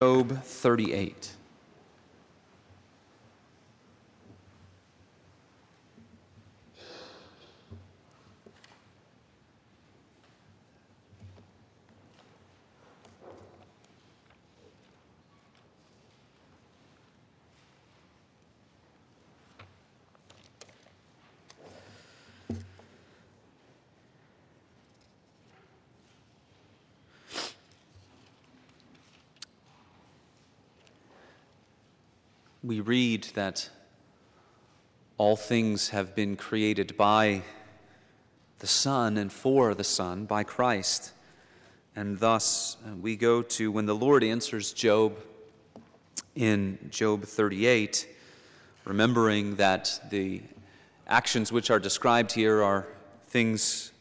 Job 38. We read that all things have been created by the Son and for the Son, by Christ. And thus uh, we go to when the Lord answers Job in Job 38, remembering that the actions which are described here are things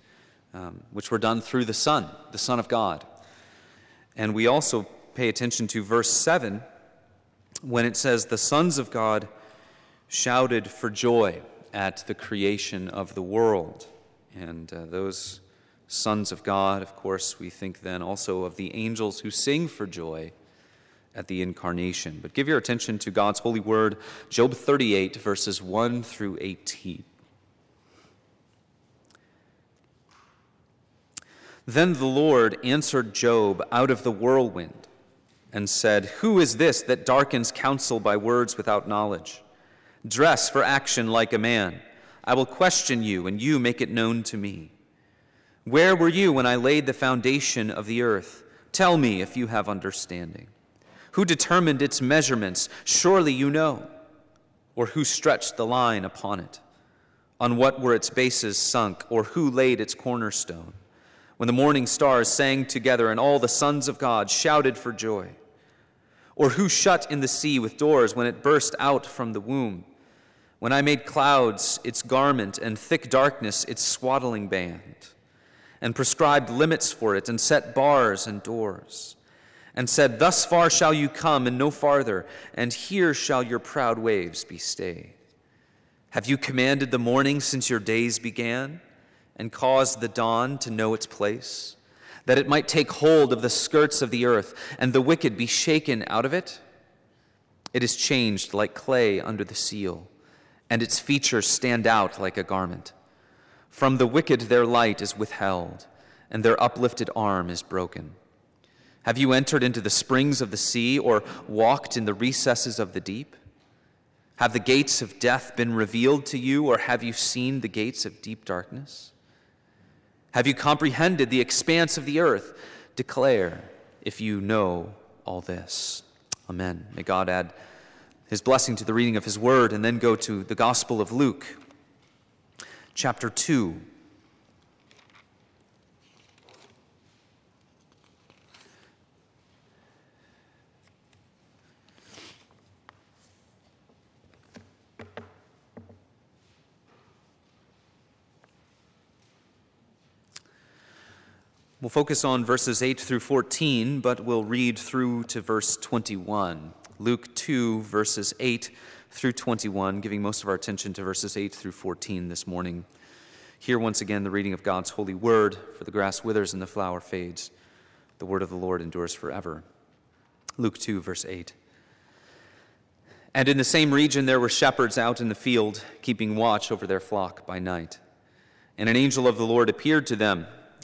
um, which were done through the Son, the Son of God. And we also pay attention to verse 7 when it says, The sons of God shouted for joy at the creation of the world. And uh, those sons of God, of course, we think then also of the angels who sing for joy at the incarnation. But give your attention to God's holy word, Job 38, verses 1 through 18. Then the Lord answered Job out of the whirlwind and said, Who is this that darkens counsel by words without knowledge? Dress for action like a man. I will question you, and you make it known to me. Where were you when I laid the foundation of the earth? Tell me if you have understanding. Who determined its measurements? Surely you know. Or who stretched the line upon it? On what were its bases sunk? Or who laid its cornerstone? When the morning stars sang together and all the sons of God shouted for joy? Or who shut in the sea with doors when it burst out from the womb? When I made clouds its garment and thick darkness its swaddling band, and prescribed limits for it, and set bars and doors, and said, Thus far shall you come, and no farther, and here shall your proud waves be stayed. Have you commanded the morning since your days began? And caused the dawn to know its place, that it might take hold of the skirts of the earth, and the wicked be shaken out of it? It is changed like clay under the seal, and its features stand out like a garment. From the wicked their light is withheld, and their uplifted arm is broken. Have you entered into the springs of the sea, or walked in the recesses of the deep? Have the gates of death been revealed to you, or have you seen the gates of deep darkness? Have you comprehended the expanse of the earth? Declare if you know all this. Amen. May God add his blessing to the reading of his word and then go to the Gospel of Luke, chapter 2. We'll focus on verses 8 through 14, but we'll read through to verse 21. Luke 2, verses 8 through 21, giving most of our attention to verses 8 through 14 this morning. Here, once again the reading of God's holy word, for the grass withers and the flower fades. The word of the Lord endures forever. Luke 2, verse 8. And in the same region there were shepherds out in the field, keeping watch over their flock by night. And an angel of the Lord appeared to them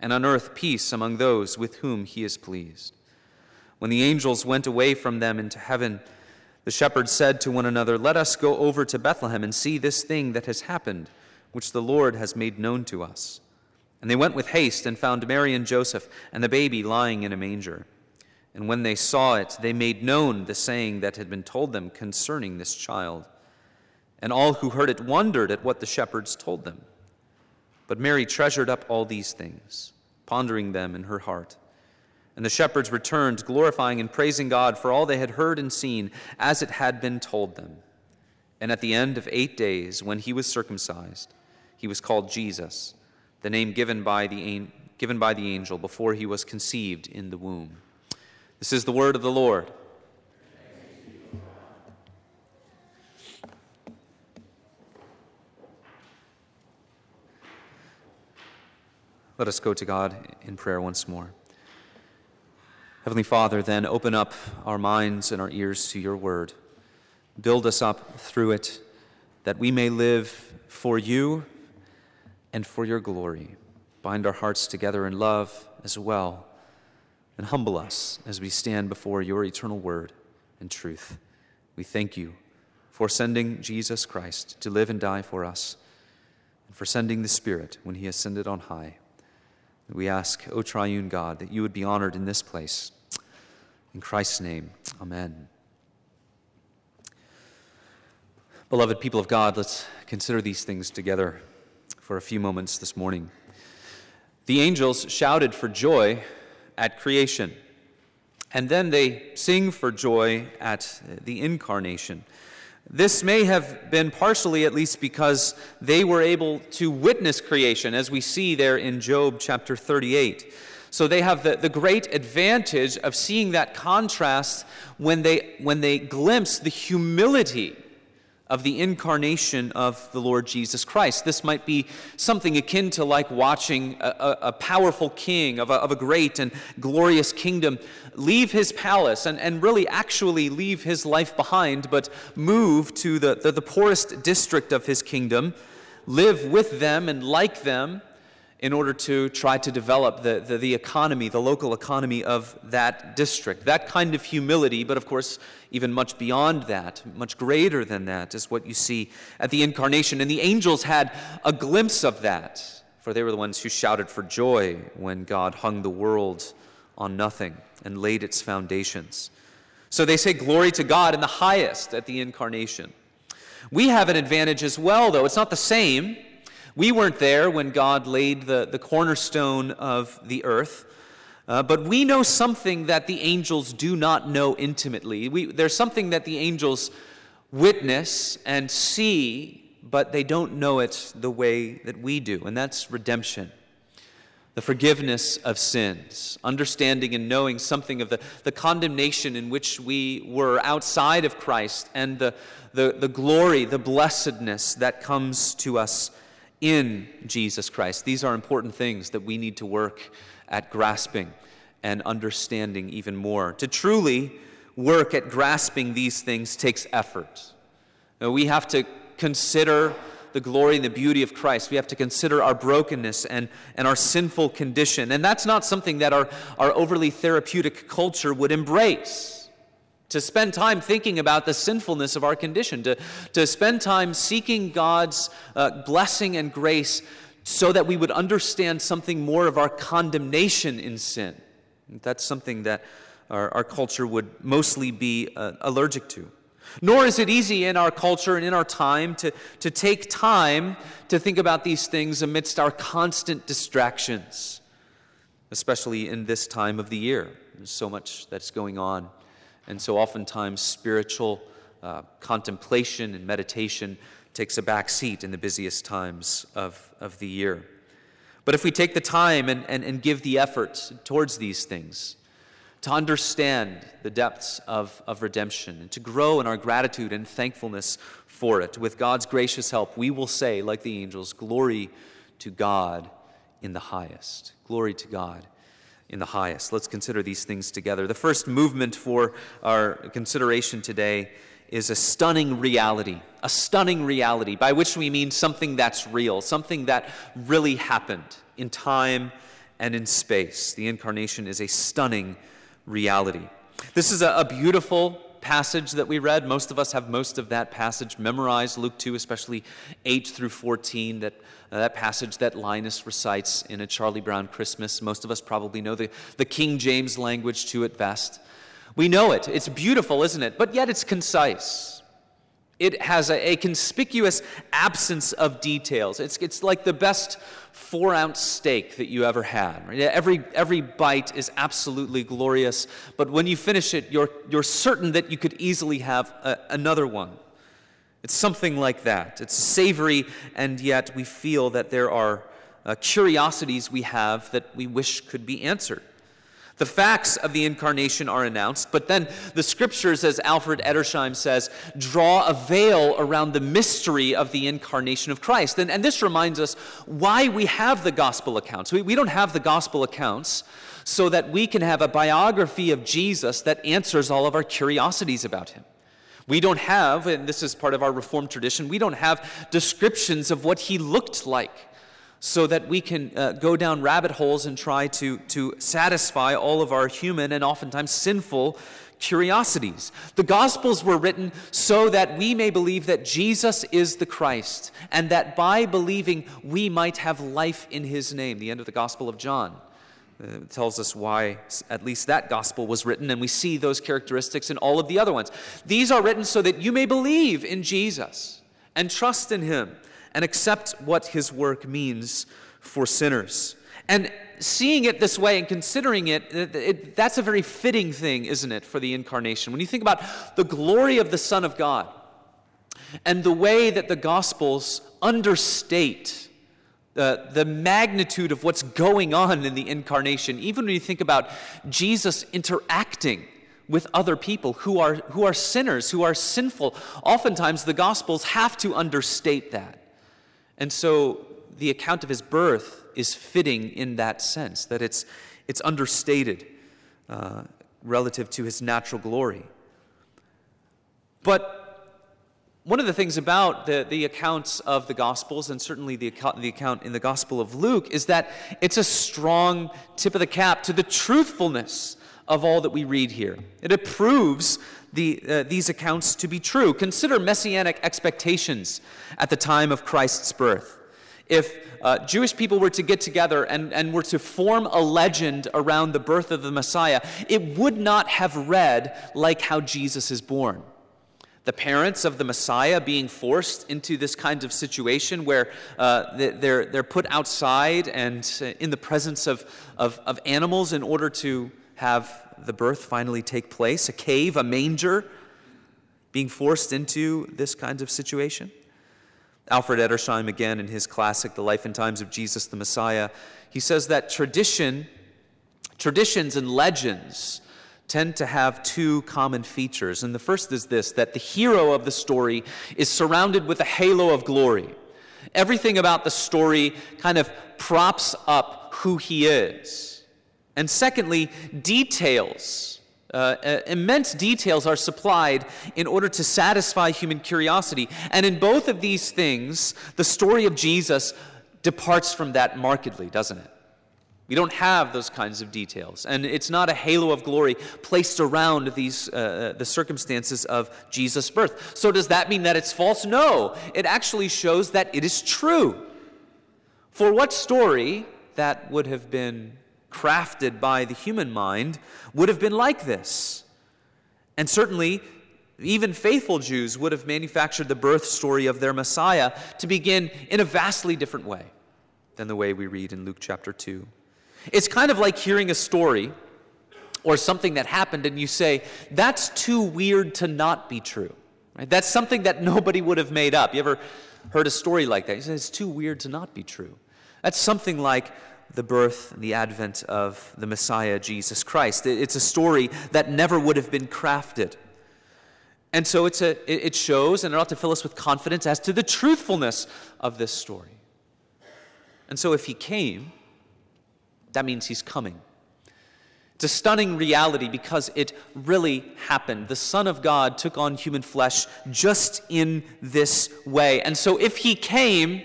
and on earth peace among those with whom he is pleased. When the angels went away from them into heaven, the shepherds said to one another, Let us go over to Bethlehem and see this thing that has happened, which the Lord has made known to us. And they went with haste and found Mary and Joseph and the baby lying in a manger. And when they saw it, they made known the saying that had been told them concerning this child. And all who heard it wondered at what the shepherds told them. But Mary treasured up all these things, pondering them in her heart. And the shepherds returned, glorifying and praising God for all they had heard and seen, as it had been told them. And at the end of eight days, when he was circumcised, he was called Jesus, the name given by the, given by the angel before he was conceived in the womb. This is the word of the Lord. Let us go to God in prayer once more. Heavenly Father, then open up our minds and our ears to your word. Build us up through it that we may live for you and for your glory. Bind our hearts together in love as well, and humble us as we stand before your eternal word and truth. We thank you for sending Jesus Christ to live and die for us, and for sending the Spirit when he ascended on high. We ask, O triune God, that you would be honored in this place. In Christ's name, amen. Beloved people of God, let's consider these things together for a few moments this morning. The angels shouted for joy at creation, and then they sing for joy at the incarnation. This may have been partially, at least, because they were able to witness creation, as we see there in Job chapter 38. So they have the, the great advantage of seeing that contrast when they, when they glimpse the humility of the incarnation of the Lord Jesus Christ. This might be something akin to like watching a, a, a powerful king of a, of a, great and glorious kingdom leave his palace and, and really actually leave his life behind, but move to the, the, the poorest district of his kingdom, live with them and like them in order to try to develop the, the, the, economy, the local economy of that district. That kind of humility, but of course, even much beyond that, much greater than that, is what you see at the incarnation. And the angels had a glimpse of that, for they were the ones who shouted for joy when God hung the world on nothing and laid its foundations. So they say, Glory to God in the highest at the incarnation. We have an advantage as well, though. It's not the same. We weren't there when God laid the, the cornerstone of the earth, uh, but we know something that the angels do not know intimately. We, there's something that the angels witness and see, but they don't know it the way that we do, and that's redemption. The forgiveness of sins, understanding and knowing something of the, the condemnation in which we were outside of Christ, and the, the, the glory, the blessedness that comes to us in Jesus Christ. These are important things that we need to work at grasping and understanding even more. To truly work at grasping these things takes effort. Now, we have to consider the glory and the beauty of Christ. We have to consider our brokenness and, and our sinful condition. And that's not something that our, our overly therapeutic culture would embrace to spend time thinking about the sinfulness of our condition, to, to spend time seeking God's uh, blessing and grace so that we would understand something more of our condemnation in sin. That's something that our, our culture would mostly be uh, allergic to. Nor is it easy in our culture and in our time to, to take time to think about these things amidst our constant distractions, especially in this time of the year. There's so much that's going on. And so oftentimes spiritual uh, contemplation and meditation takes a back seat in the busiest times of, of the year. But if we take the time and, and, and give the effort towards these things, to understand the depths of, of redemption and to grow in our gratitude and thankfulness for it, with God's gracious help, we will say, like the angels, Glory to God in the highest. Glory to God in the highest. Let's consider these things together. The first movement for our consideration today is a stunning reality. A stunning reality, by which we mean something that's real, something that really happened in time and in space. The incarnation is a stunning reality. This is a, a beautiful passage that we read. Most of us have most of that passage memorized, Luke 2, especially 8 through 14, that, uh, that passage that Linus recites in A Charlie Brown Christmas. Most of us probably know the, the King James language to it best. We know it. It's beautiful, isn't it? But yet it's concise. It has a, a, conspicuous absence of details. It's, it's like the best four ounce steak that you ever had. Right? Every, every bite is absolutely glorious, but when you finish it, you're, you're certain that you could easily have a, another one. It's something like that. It's savory, and yet we feel that there are uh, curiosities we have that we wish could be answered. The facts of the incarnation are announced, but then the scriptures, as Alfred Edersheim says, draw a veil around the mystery of the incarnation of Christ. And, and this reminds us why we have the gospel accounts. We, we don't have the gospel accounts so that we can have a biography of Jesus that answers all of our curiosities about him. We don't have, and this is part of our Reformed tradition, we don't have descriptions of what he looked like so that we can uh, go down rabbit holes and try to, to satisfy all of our human and oftentimes sinful curiosities. The Gospels were written so that we may believe that Jesus is the Christ, and that by believing we might have life in his name. The end of the Gospel of John. Uh, tells us why at least that gospel was written, and we see those characteristics in all of the other ones. These are written so that you may believe in Jesus and trust in him and accept what his work means for sinners. And seeing it this way and considering it, it, it, that's a very fitting thing, isn't it, for the incarnation? When you think about the glory of the Son of God and the way that the Gospels understate the, the magnitude of what's going on in the incarnation, even when you think about Jesus interacting with other people who are, who are sinners, who are sinful, oftentimes the Gospels have to understate that. And so the account of his birth is fitting in that sense, that it's, it's understated uh, relative to his natural glory. But one of the things about the, the accounts of the Gospels, and certainly the account, the account in the Gospel of Luke, is that it's a strong tip of the cap to the truthfulness of all that we read here. It approves the, uh, these accounts to be true. Consider messianic expectations at the time of Christ's birth. If uh, Jewish people were to get together and, and were to form a legend around the birth of the Messiah, it would not have read like how Jesus is born. The parents of the Messiah being forced into this kind of situation where uh, they're, they're put outside and uh, in the presence of, of, of animals in order to have the birth finally take place, a cave, a manger, being forced into this kind of situation. Alfred Edersheim, again, in his classic, The Life and Times of Jesus the Messiah, he says that tradition, traditions and legends tend to have two common features. And the first is this that the hero of the story is surrounded with a halo of glory. Everything about the story kind of props up who he is. And secondly, details. Uh, uh, immense details are supplied in order to satisfy human curiosity. And in both of these things, the story of Jesus departs from that markedly, doesn't it? We don't have those kinds of details. And it's not a halo of glory placed around these, uh, uh the circumstances of Jesus' birth. So, does that mean that it's false? No. It actually shows that it is true. For what story that would have been crafted by the human mind would have been like this. And certainly, even faithful Jews would have manufactured the birth story of their Messiah to begin in a vastly different way than the way we read in Luke chapter 2. It's kind of like hearing a story or something that happened and you say, that's too weird to not be true. Right? That's something that nobody would have made up. You ever heard a story like that? You say, it's too weird to not be true. That's something like the birth and the advent of the Messiah, Jesus Christ. It's a story that never would have been crafted. And so it's a, it shows and it ought to fill us with confidence as to the truthfulness of this story. And so if he came, that means he's coming. It's a stunning reality because it really happened. The Son of God took on human flesh just in this way. And so if he came,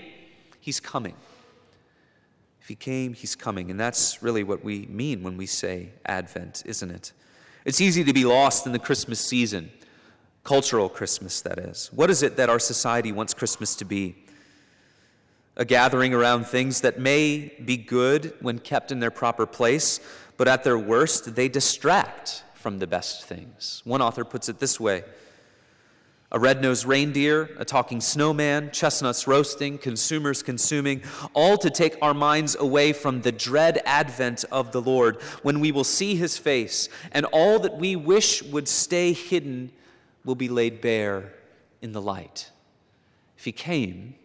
he's coming. If he came, he's coming. And that's really what we mean when we say Advent, isn't it? It's easy to be lost in the Christmas season, cultural Christmas, that is. What is it that our society wants Christmas to be? A gathering around things that may be good when kept in their proper place, but at their worst, they distract from the best things. One author puts it this way A red nosed reindeer, a talking snowman, chestnuts roasting, consumers consuming, all to take our minds away from the dread advent of the Lord when we will see his face, and all that we wish would stay hidden will be laid bare in the light. If he came,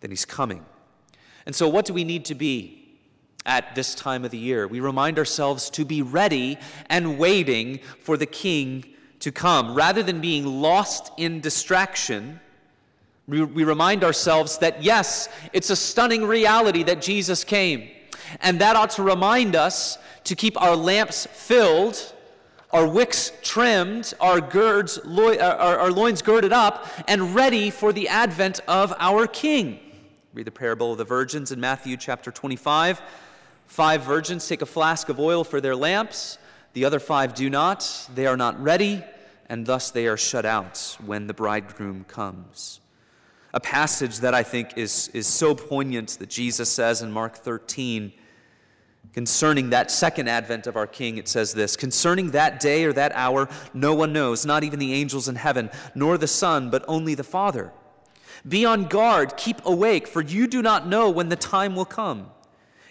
then he's coming. And so, what do we need to be at this time of the year? We remind ourselves to be ready and waiting for the king to come. Rather than being lost in distraction, we, remind ourselves that yes, it's a stunning reality that Jesus came. And that ought to remind us to keep our lamps filled, our wicks trimmed, our, girds, uh, our, our loins girded up, and ready for the advent of our King. Read the parable of the virgins in Matthew chapter 25. Five virgins take a flask of oil for their lamps. The other five do not. They are not ready, and thus they are shut out when the bridegroom comes. A passage that I think is, is so poignant that Jesus says in Mark 13 concerning that second advent of our King, it says this Concerning that day or that hour, no one knows, not even the angels in heaven, nor the Son, but only the Father. Be on guard, keep awake, for you do not know when the time will come.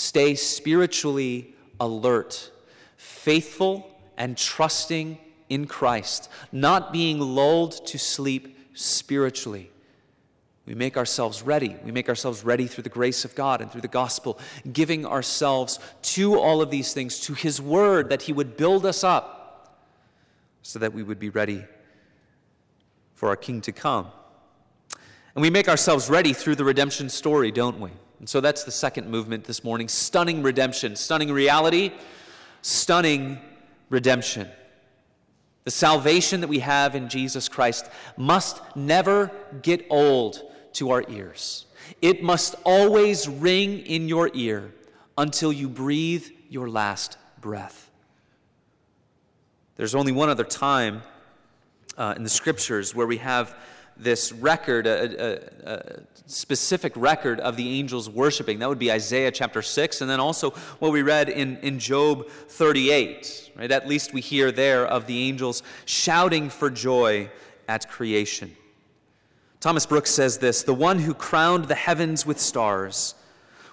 Stay spiritually alert, faithful and trusting in Christ, not being lulled to sleep spiritually. We make ourselves ready. We make ourselves ready through the grace of God and through the gospel, giving ourselves to all of these things, to His word, that He would build us up so that we would be ready for our King to come. And we make ourselves ready through the redemption story, don't we? And so that's the second movement this morning stunning redemption, stunning reality, stunning redemption. The salvation that we have in Jesus Christ must never get old to our ears. It must always ring in your ear until you breathe your last breath. There's only one other time uh, in the scriptures where we have this record, a, a, a, specific record of the angels worshiping. That would be Isaiah chapter 6, and then also what we read in, in Job 38. Right? At least we hear there of the angels shouting for joy at creation. Thomas Brooks says this The one who crowned the heavens with stars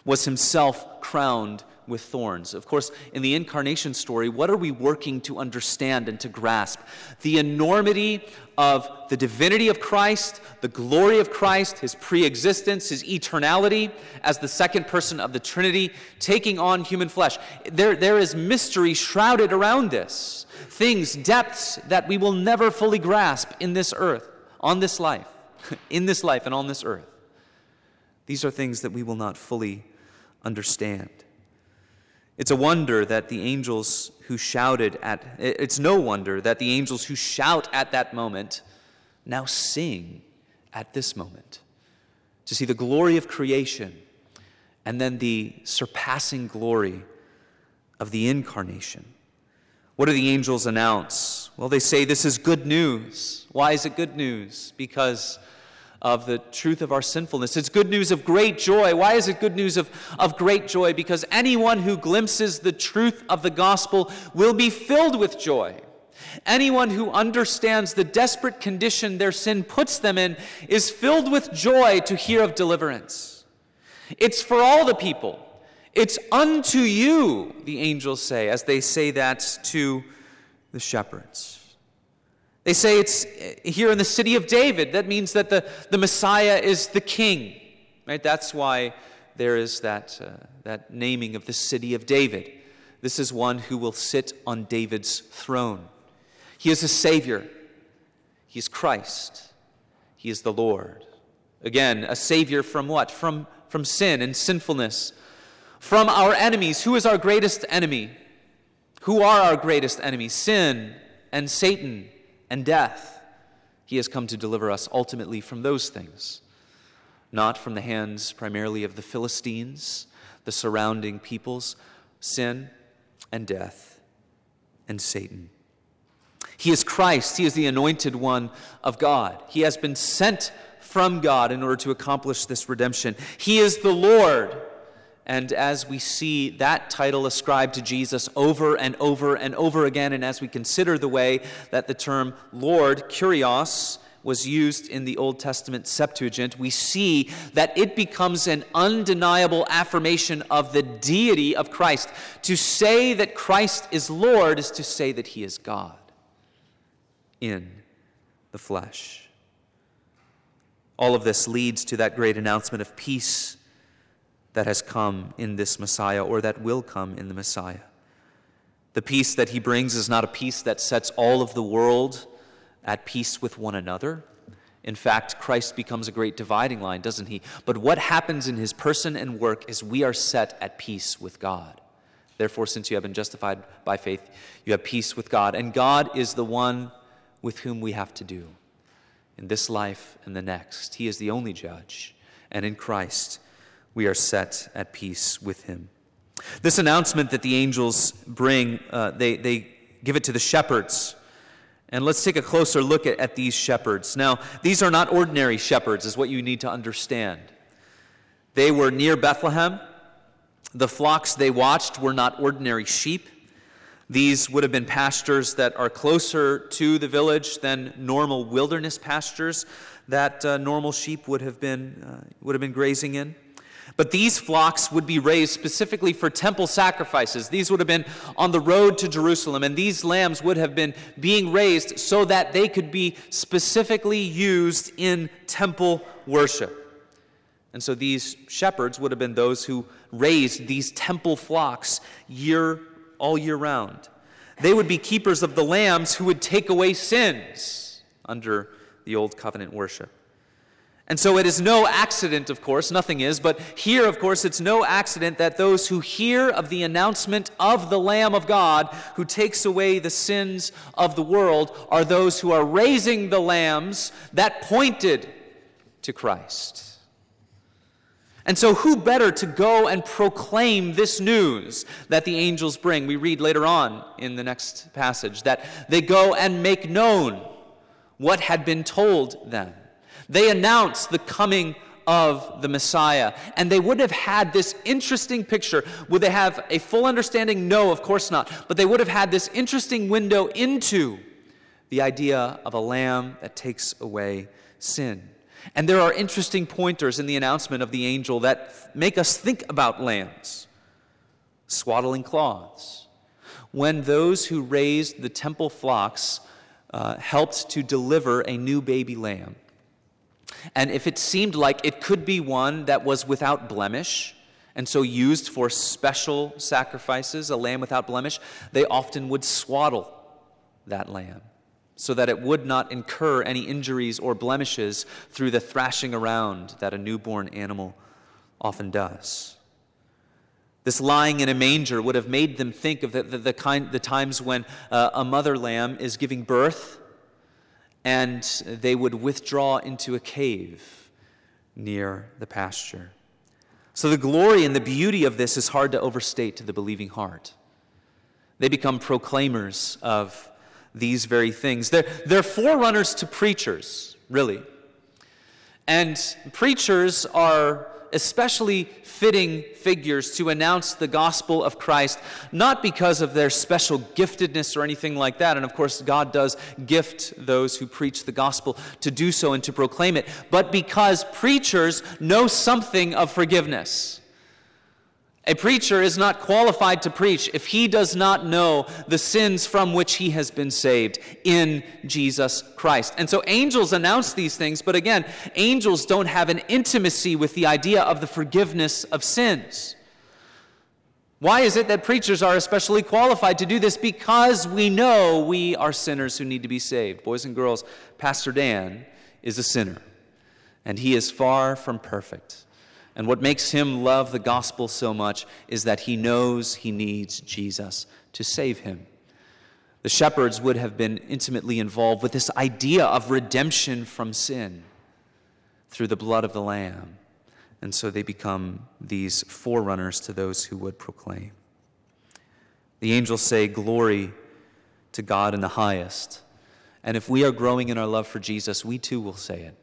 was himself crowned with thorns. Of course, in the incarnation story, what are we working to understand and to grasp? The enormity of the divinity of Christ, the glory of Christ, his pre existence, his eternality as the second person of the Trinity, taking on human flesh. There, there is mystery shrouded around this, things, depths that we will never fully grasp in this earth, on this life, in this life and on this earth. These are things that we will not fully understand. It's a wonder that the angels who shouted at, it's no wonder that the angels who shout at that moment now sing at this moment. To see the glory of creation and then the surpassing glory of the incarnation. What do the angels announce? Well, they say this is good news. Why is it good news? Because of the truth of our sinfulness. It's good news of great joy. Why is it good news of, of great joy? Because anyone who glimpses the truth of the gospel will be filled with joy. Anyone who understands the desperate condition their sin puts them in is filled with joy to hear of deliverance. It's for all the people. It's unto you, the angels say, as they say that to the shepherds. They say it's here in the city of David. That means that the, the Messiah is the king. Right? That's why there is that, uh, that naming of the city of David. This is one who will sit on David's throne. He is a Savior. He is Christ. He is the Lord. Again, a Savior from what? From, from sin and sinfulness. From our enemies. Who is our greatest enemy? Who are our greatest enemies? Sin and Satan and death. He has come to deliver us ultimately from those things, not from the hands primarily of the Philistines, the surrounding peoples, sin and death and Satan. He is Christ. He is the anointed one of God. He has been sent from God in order to accomplish this redemption. He is the Lord. And as we see that title ascribed to Jesus over and over and over again, and as we consider the way that the term Lord, Kyrios, was used in the Old Testament Septuagint, we see that it becomes an undeniable affirmation of the deity of Christ. To say that Christ is Lord is to say that he is God in the flesh. All of this leads to that great announcement of peace that has come in this Messiah or that will come in the Messiah. The peace that he brings is not a peace that sets all of the world at peace with one another. In fact, Christ becomes a great dividing line, doesn't he? But what happens in his person and work is we are set at peace with God. Therefore, since you have been justified by faith, you have peace with God. And God is the one with whom we have to do in this life and the next. He is the only judge, and in Christ we are set at peace with him. This announcement that the angels bring, uh, they, they give it to the shepherds. And let's take a closer look at, at these shepherds. Now, these are not ordinary shepherds, is what you need to understand. They were near Bethlehem. The flocks they watched were not ordinary sheep. These would have been pastures that are closer to the village than normal wilderness pastures that uh, normal sheep would have been uh, would have been grazing in. But these flocks would be raised specifically for temple sacrifices. These would have been on the road to Jerusalem, and these lambs would have been being raised so that they could be specifically used in temple worship. And so these shepherds would have been those who raised these temple flocks year all year round. They would be keepers of the lambs who would take away sins under the old covenant worship. And so it is no accident, of course, nothing is, but here, of course, it's no accident that those who hear of the announcement of the Lamb of God who takes away the sins of the world are those who are raising the lambs that pointed to Christ. And so, who better to go and proclaim this news that the angels bring? We read later on in the next passage that they go and make known what had been told them. They announce the coming of the Messiah. And they would have had this interesting picture. Would they have a full understanding? No, of course not. But they would have had this interesting window into the idea of a lamb that takes away sin. And there are interesting pointers in the announcement of the angel that make us think about lambs, swaddling cloths. When those who raised the temple flocks uh, helped to deliver a new baby lamb, and if it seemed like it could be one that was without blemish, and so used for special sacrifices, a lamb without blemish, they often would swaddle that lamb so that it would not incur any injuries or blemishes through the thrashing around that a newborn animal often does. This lying in a manger would have made them think of the, the, the kind, the times when uh, a mother lamb is giving birth and they would withdraw into a cave near the pasture. So, the glory and the beauty of this is hard to overstate to the believing heart. They become proclaimers of these very things. They're, they're forerunners to preachers, really. And preachers are especially fitting figures to announce the gospel of Christ, not because of their special giftedness or anything like that. And of course, God does gift those who preach the gospel to do so and to proclaim it, but because preachers know something of forgiveness. A preacher is not qualified to preach if he does not know the sins from which he has been saved in Jesus Christ. And so angels announce these things, but again, angels don't have an intimacy with the idea of the forgiveness of sins. Why is it that preachers are especially qualified to do this? Because we know we are sinners who need to be saved. Boys and girls, Pastor Dan is a sinner, and he is far from perfect. And what makes him love the gospel so much is that he knows he needs Jesus to save him. The shepherds would have been intimately involved with this idea of redemption from sin through the blood of the Lamb. And so they become these forerunners to those who would proclaim. The angels say, Glory to God in the highest. And if we are growing in our love for Jesus, we too will say it.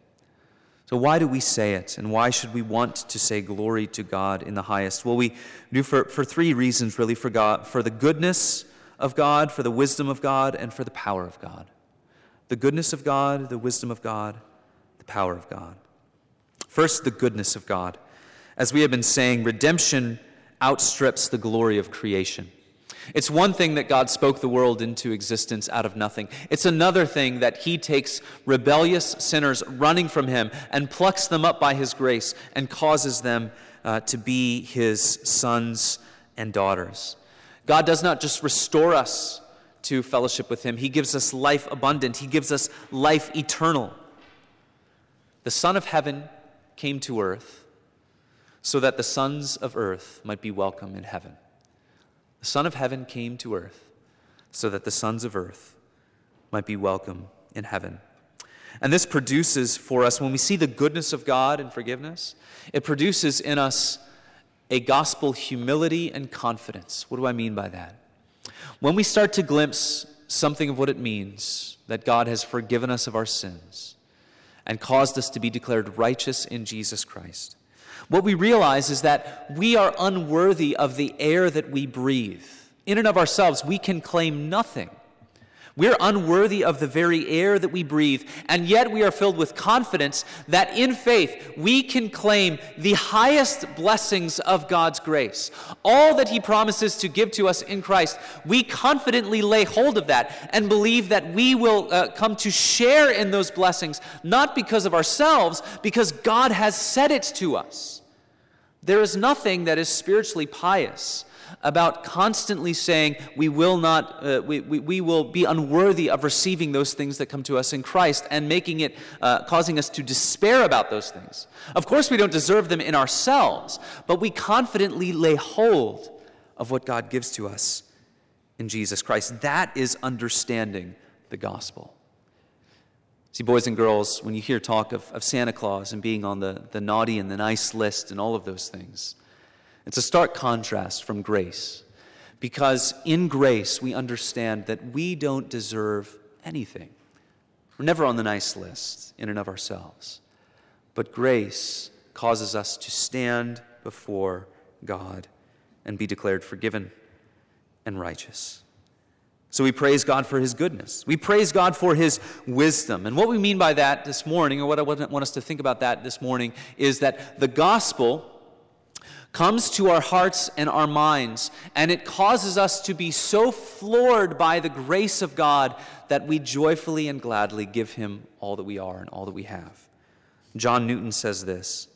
So, why do we say it? And why should we want to say glory to God in the highest? Well, we do for, for three reasons, really for, God, for the goodness of God, for the wisdom of God, and for the power of God. The goodness of God, the wisdom of God, the power of God. First, the goodness of God. As we have been saying, redemption outstrips the glory of creation. It's one thing that God spoke the world into existence out of nothing. It's another thing that He takes rebellious sinners running from Him and plucks them up by His grace and causes them uh, to be His sons and daughters. God does not just restore us to fellowship with Him, He gives us life abundant, He gives us life eternal. The Son of Heaven came to earth so that the sons of earth might be welcome in heaven. The Son of Heaven came to earth so that the sons of earth might be welcome in heaven. And this produces for us, when we see the goodness of God and forgiveness, it produces in us a gospel humility and confidence. What do I mean by that? When we start to glimpse something of what it means that God has forgiven us of our sins and caused us to be declared righteous in Jesus Christ, what we realize is that we are unworthy of the air that we breathe. In and of ourselves, we can claim nothing. We're unworthy of the very air that we breathe, and yet we are filled with confidence that in faith we can claim the highest blessings of God's grace. All that He promises to give to us in Christ, we confidently lay hold of that and believe that we will uh, come to share in those blessings, not because of ourselves, because God has said it to us. There is nothing that is spiritually pious about constantly saying we will not, uh, we, we, we, will be unworthy of receiving those things that come to us in Christ and making it, uh, causing us to despair about those things. Of course, we don't deserve them in ourselves, but we confidently lay hold of what God gives to us in Jesus Christ. That is understanding the gospel. See, boys and girls, when you hear talk of, of Santa Claus and being on the, the naughty and the nice list and all of those things, it's a stark contrast from grace. Because in grace, we understand that we don't deserve anything. We're never on the nice list in and of ourselves. But grace causes us to stand before God and be declared forgiven and righteous. So we praise God for his goodness. We praise God for his wisdom. And what we mean by that this morning, or what I want us to think about that this morning, is that the gospel comes to our hearts and our minds, and it causes us to be so floored by the grace of God that we joyfully and gladly give Him all that we are and all that we have. John Newton says this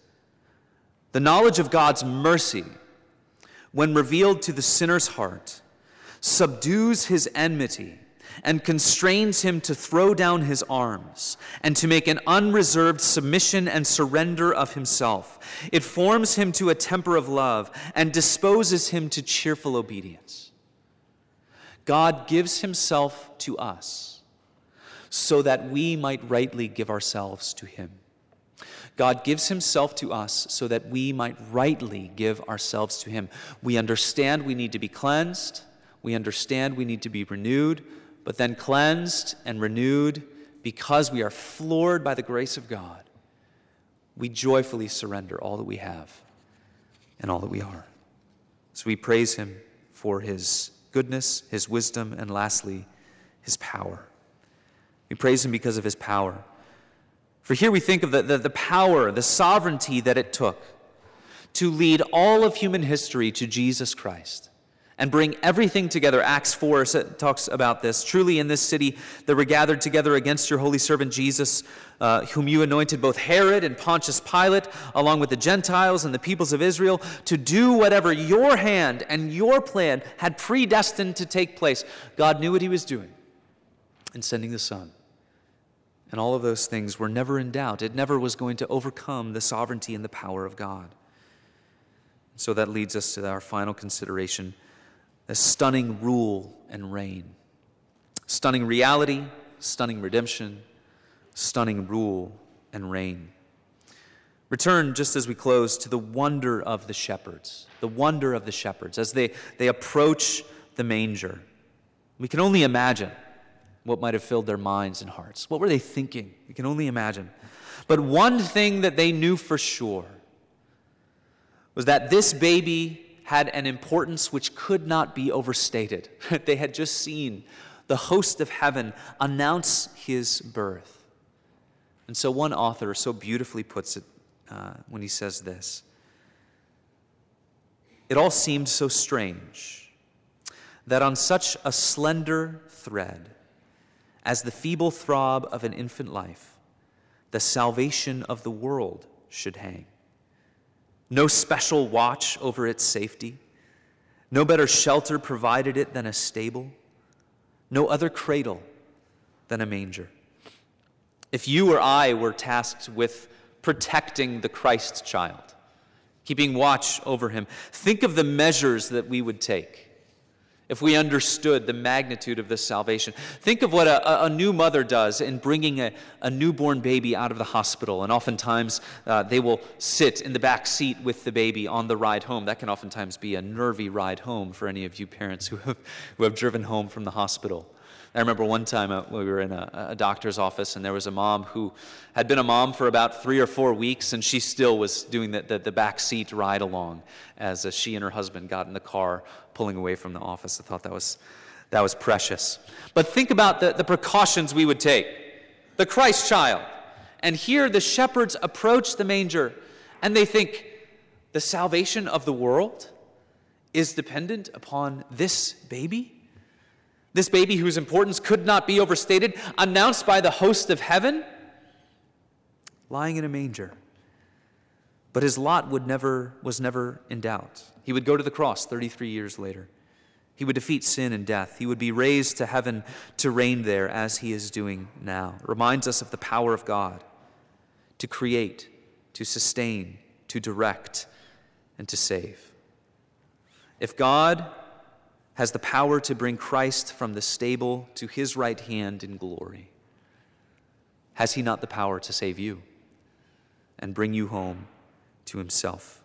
The knowledge of God's mercy, when revealed to the sinner's heart, subdues his enmity and constrains him to throw down his arms and to make an unreserved submission and surrender of himself. It forms him to a temper of love and disposes him to cheerful obedience. God gives himself to us so that we might rightly give ourselves to him. God gives himself to us so that we might rightly give ourselves to him. We understand we need to be cleansed. We understand we need to be renewed but then cleansed and renewed because we are floored by the grace of God, we joyfully surrender all that we have and all that we are. So we praise Him for His goodness, His wisdom, and lastly, His power. We praise Him because of His power. For here we think of the, the, the power, the sovereignty that it took to lead all of human history to Jesus Christ and bring everything together. Acts 4 talks about this. Truly, in this city, they were gathered together against your holy servant Jesus, uh, whom you anointed both Herod and Pontius Pilate, along with the Gentiles and the peoples of Israel, to do whatever your hand and your plan had predestined to take place. God knew what he was doing in sending the Son. And all of those things were never in doubt. It never was going to overcome the sovereignty and the power of God. So that leads us to our final consideration a stunning rule and reign. Stunning reality, stunning redemption, stunning rule and reign. Return, just as we close, to the wonder of the shepherds, the wonder of the shepherds as they, they approach the manger. We can only imagine what might have filled their minds and hearts. What were they thinking? We can only imagine. But one thing that they knew for sure was that this baby had an importance which could not be overstated. they had just seen the host of heaven announce his birth. And so one author so beautifully puts it uh, when he says this It all seemed so strange that on such a slender thread as the feeble throb of an infant life, the salvation of the world should hang. No special watch over its safety, no better shelter provided it than a stable, no other cradle than a manger. If you or I were tasked with protecting the Christ child, keeping watch over him, think of the measures that we would take if we understood the magnitude of this salvation. Think of what a, a new mother does in bringing a, a, newborn baby out of the hospital. And oftentimes uh, they will sit in the back seat with the baby on the ride home. That can oftentimes be a nervy ride home for any of you parents who have, who have driven home from the hospital. I remember one time uh, we were in a, a, doctor's office, and there was a mom who had been a mom for about three or four weeks, and she still was doing the, the, the back seat ride along as uh, she and her husband got in the car pulling away from the office. I thought that was, that was precious. But think about the, the precautions we would take. The Christ child. And here the shepherds approach the manger, and they think, the salvation of the world is dependent upon this baby? This baby whose importance could not be overstated, announced by the host of heaven, lying in a manger. But his lot would never, was never in doubt. He would go to the cross 33 years later. He would defeat sin and death. He would be raised to heaven to reign there as he is doing now. It reminds us of the power of God to create, to sustain, to direct, and to save. If God has the power to bring Christ from the stable to his right hand in glory. Has he not the power to save you and bring you home to himself?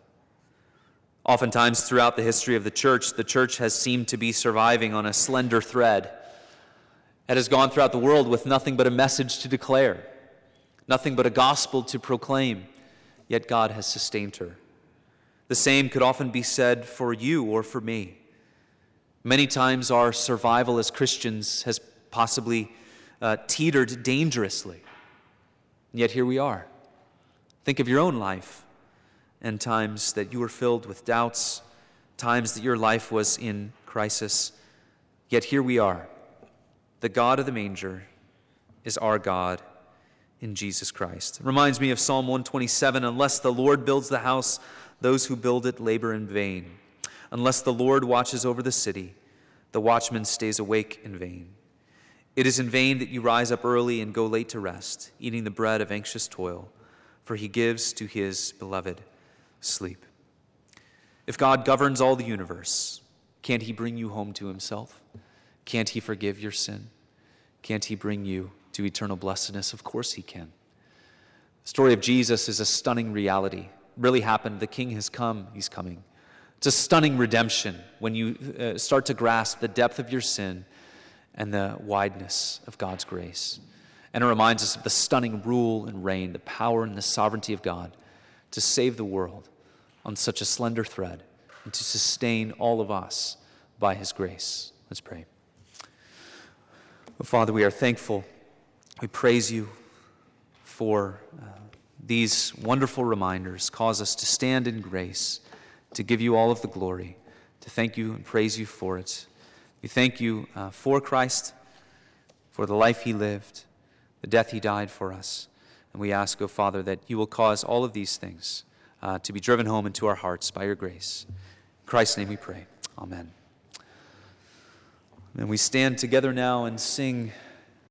Oftentimes, throughout the history of the church, the church has seemed to be surviving on a slender thread. It has gone throughout the world with nothing but a message to declare, nothing but a gospel to proclaim, yet God has sustained her. The same could often be said for you or for me. Many times our survival as Christians has possibly uh, teetered dangerously. And yet here we are. Think of your own life and times that you were filled with doubts, times that your life was in crisis. Yet here we are. The God of the manger is our God in Jesus Christ. It reminds me of Psalm 127 Unless the Lord builds the house, those who build it labor in vain. Unless the Lord watches over the city, the watchman stays awake in vain. It is in vain that you rise up early and go late to rest, eating the bread of anxious toil, for he gives to his beloved sleep. If God governs all the universe, can't he bring you home to himself? Can't he forgive your sin? Can't he bring you to eternal blessedness? Of course he can. The story of Jesus is a stunning reality. It really happened. The king has come, he's coming. It's a stunning redemption when you uh, start to grasp the depth of your sin and the wideness of God's grace. And it reminds us of the stunning rule and reign, the power and the sovereignty of God to save the world on such a slender thread and to sustain all of us by his grace. Let's pray. Father, we are thankful. We praise you for uh, these wonderful reminders. Cause us to stand in grace to give you all of the glory, to thank you and praise you for it. We thank you uh, for Christ, for the life he lived, the death he died for us. And we ask, O oh Father, that you will cause all of these things uh, to be driven home into our hearts by your grace. In Christ's name we pray. Amen. And we stand together now and sing